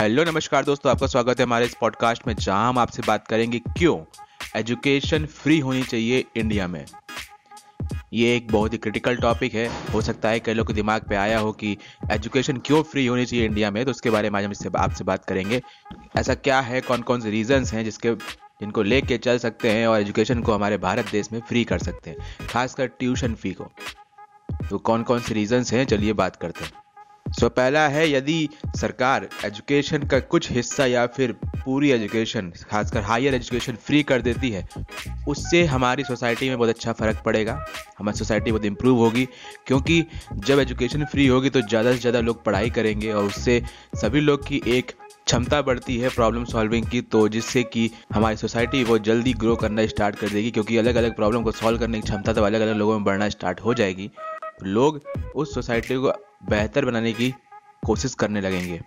Hello, नमस्कार दोस्तों, आपका स्वागत है हमारे इस पॉडकास्ट में, जहाँ हम आपसे बात करेंगे क्यों एजुकेशन फ्री होनी चाहिए इंडिया में। ये एक बहुत ही क्रिटिकल टॉपिक है। हो सकता है कई लोग के दिमाग पे आया हो कि एजुकेशन क्यों फ्री होनी चाहिए इंडिया में तो उसके बारे में आज हम इससे आपसे बात करेंगे। ऐसा क्या है कौन कौन से रीजंस हैं जिसके, जिनको लेके चल सकते हैं और एजुकेशन को हमारे भारत देश में फ्री कर सकते हैं, खासकर ट्यूशन फ़ी को। तो कौन कौन से रीजंस हैं, चलिए बात करते हैं। सो पहला है, यदि सरकार एजुकेशन का कुछ हिस्सा या फिर पूरी एजुकेशन खासकर हायर एजुकेशन फ्री कर देती है, उससे हमारी सोसाइटी में बहुत अच्छा फ़र्क पड़ेगा। हमारी सोसाइटी बहुत इम्प्रूव होगी, क्योंकि जब एजुकेशन फ्री होगी तो ज़्यादा से ज़्यादा लोग पढ़ाई करेंगे और उससे सभी लोग की एक क्षमता बढ़ती है प्रॉब्लम सॉल्विंग की तो जिससे कि हमारी सोसाइटी वो जल्दी ग्रो करना स्टार्ट कर देगी, क्योंकि अलग अलग प्रॉब्लम को सॉल्व करने की क्षमता तो अलग अलग लोगों में बढ़ना स्टार्ट हो जाएगी। लोग उस सोसाइटी को बेहतर बनाने की कोशिश करने लगेंगे।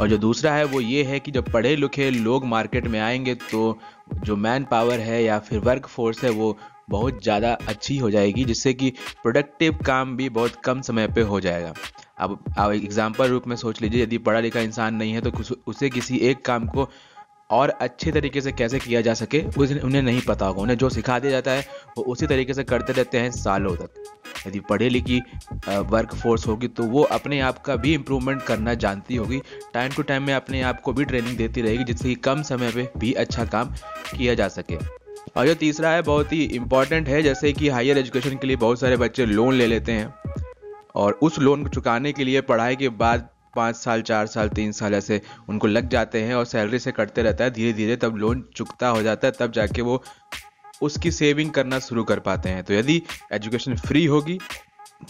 और जो दूसरा है, वो ये है कि जब पढ़े लिखे लोग मार्केट में आएँगे तो जो मैन पावर है या फिर वर्क फोर्स है, वो बहुत ज़्यादा अच्छी हो जाएगी, जिससे कि प्रोडक्टिव काम भी बहुत कम समय पे हो जाएगा। अब आप एग्ज़ाम्पल रूप में सोच लीजिए, यदि पढ़ा लिखा इंसान नहीं है तो उसे किसी एक काम को और अच्छे तरीके से कैसे किया जा सके उन्हें नहीं पता होगा। उन्हें जो सिखा दिया जाता है, वो उसी तरीके से करते रहते हैं सालों तक। यदि पढ़े लिखी वर्क फोर्स होगी तो वो अपने आप का भी इम्प्रूवमेंट करना जानती होगी। टाइम टू टाइम में अपने आप को भी ट्रेनिंग देती रहेगी, जिससे कि कम समय पे भी अच्छा काम किया जा सके। और जो तीसरा है, बहुत ही इंपॉर्टेंट है, जैसे कि हायर एजुकेशन के लिए बहुत सारे बच्चे लोन ले लेते हैं। और उस लोन को चुकाने के लिए पढ़ाई के बाद पाँच साल, चार साल, तीन साल ऐसे उनको लग जाते हैं और सैलरी से कटते रहता है। धीरे धीरे तब लोन चुकता हो जाता है, तब जाके वो उसकी सेविंग करना शुरू कर पाते हैं। तो यदि एजुकेशन फ्री होगी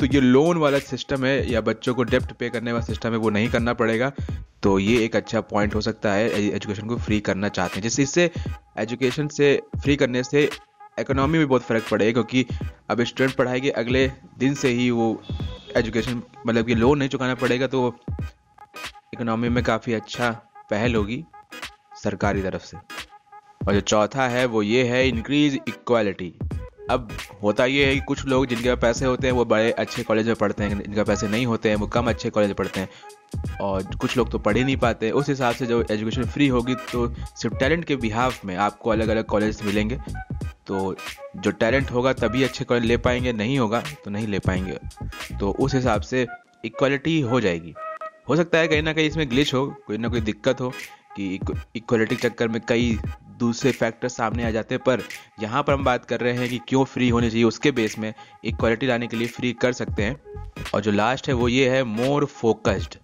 तो ये लोन वाला सिस्टम है या बच्चों को डेप्ट पे करने वाला सिस्टम है, वो नहीं करना पड़ेगा। तो ये एक अच्छा पॉइंट हो सकता है एजुकेशन को फ्री करना चाहते हैं। जिससे इससे एजुकेशन से फ्री करने से इकोनॉमी में बहुत फ़र्क पड़ेगा, क्योंकि अब स्टूडेंट पढ़ाई के अगले दिन से ही वो एजुकेशन मतलब कि लोन नहीं चुकाना पड़ेगा तो इकोनॉमी में काफ़ी अच्छा पहल होगी सरकारी तरफ़ से। और जो चौथा है वो ये है इंक्रीज इक्वालिटी अब होता ये है कि कुछ लोग जिनके पास पैसे होते हैं, वो बड़े अच्छे कॉलेज में पढ़ते हैं, जिनके पैसे नहीं होते हैं, वो कम अच्छे कॉलेज में पढ़ते हैं। और कुछ लोग तो पढ़ ही नहीं पाते। उस हिसाब से जो एजुकेशन फ्री होगी तो सिर्फ़ टैलेंट के बिहाफ में आपको अलग अलग कॉलेज मिलेंगे। तो जो टैलेंट होगा, तभी अच्छे कॉलेज ले पाएँगे, नहीं होगा तो नहीं ले पाएँगे। तो उस हिसाब से इक्वालिटी हो जाएगी। हो सकता है कहीं ना कहीं इसमें ग्लिच हो, कोई ना कोई दिक्कत हो, कि इक्वालिटी चक्कर में कई दूसरे फैक्टर सामने आ जाते हैं, पर यहाँ पर हम बात कर रहे हैं कि क्यों फ्री होनी चाहिए, उसके बेस में इक्वालिटी लाने के लिए फ्री कर सकते हैं। और जो लास्ट है, वो ये है मोर फोकस्ड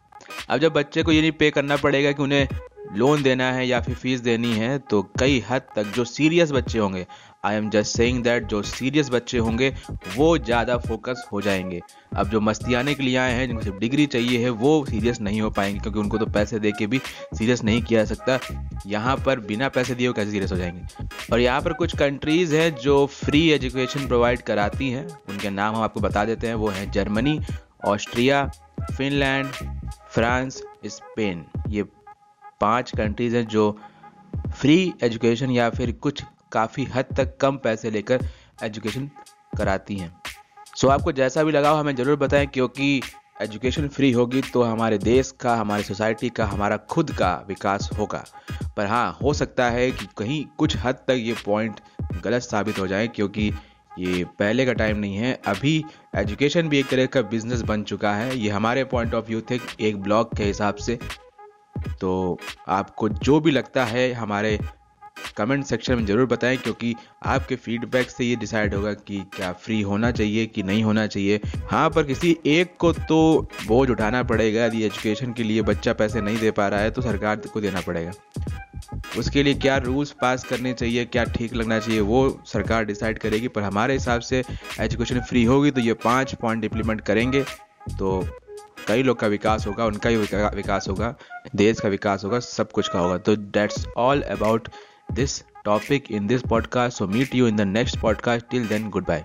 अब जब बच्चे को ये नहीं पे करना पड़ेगा कि उन्हें लोन देना है या फिर फ़ीस देनी है तो कई हद तक जो सीरियस बच्चे होंगे I am just saying that जो सीरियस बच्चे होंगे, वो ज़्यादा फोकस हो जाएँगे। अब जो मस्ती आने के लिए आए हैं, जिनको सिर्फ़ डिग्री चाहिए है, वो सीरियस नहीं हो पाएँगे, क्योंकि उनको तो पैसे दे के भी सीरियस नहीं किया जा सकता। यहाँ पर बिना पैसे दिए वो कैसे सीरियस हो जाएँगे? और यहाँ पर कुछ कंट्रीज़ हैं जो फ्री एजुकेशन प्रोवाइड कराती हैं। उनके नाम हम आपको बता देते हैं, वो हैं Germany Austria Finland France Spain ये पाँच कंट्रीज़ हैं जो फ्री एजुकेशन या फिर कुछ काफ़ी हद तक कम पैसे लेकर एजुकेशन कराती हैं। सो आपको जैसा भी लगा हो हमें ज़रूर बताएँ, क्योंकि एजुकेशन फ्री होगी तो हमारे देश का, हमारी सोसाइटी का, हमारा खुद का विकास होगा। पर हाँ हो सकता है कि कहीं कुछ हद तक ये पॉइंट गलत साबित हो जाए, क्योंकि ये पहले का टाइम नहीं है। अभी एजुकेशन भी एक तरह का बिज़नेस बन चुका है। ये हमारे पॉइंट ऑफ़ व्यू थे, एक ब्लॉग के हिसाब से। तो आपको जो भी लगता है, हमारे कमेंट सेक्शन में ज़रूर बताएँ, क्योंकि आपके फीडबैक से ये डिसाइड होगा कि क्या फ्री होना चाहिए कि नहीं होना चाहिए। हाँ पर किसी एक को तो बोझ उठाना पड़ेगा, यदि एजुकेशन के लिए बच्चा पैसे नहीं दे पा रहा है तो सरकार को देना पड़ेगा। उसके लिए क्या रूल्स पास करने चाहिए, क्या ठीक लगना चाहिए, वो सरकार डिसाइड करेगी, पर हमारे हिसाब से एजुकेशन फ्री होगी तो ये पाँच पॉइंट इम्प्लीमेंट करेंगे। तो कई लोग का विकास होगा, उनका भी विकास होगा, देश का विकास होगा, सब कुछ का होगा। तो that's all about this topic in this podcast so meet you in the next podcast till then good bye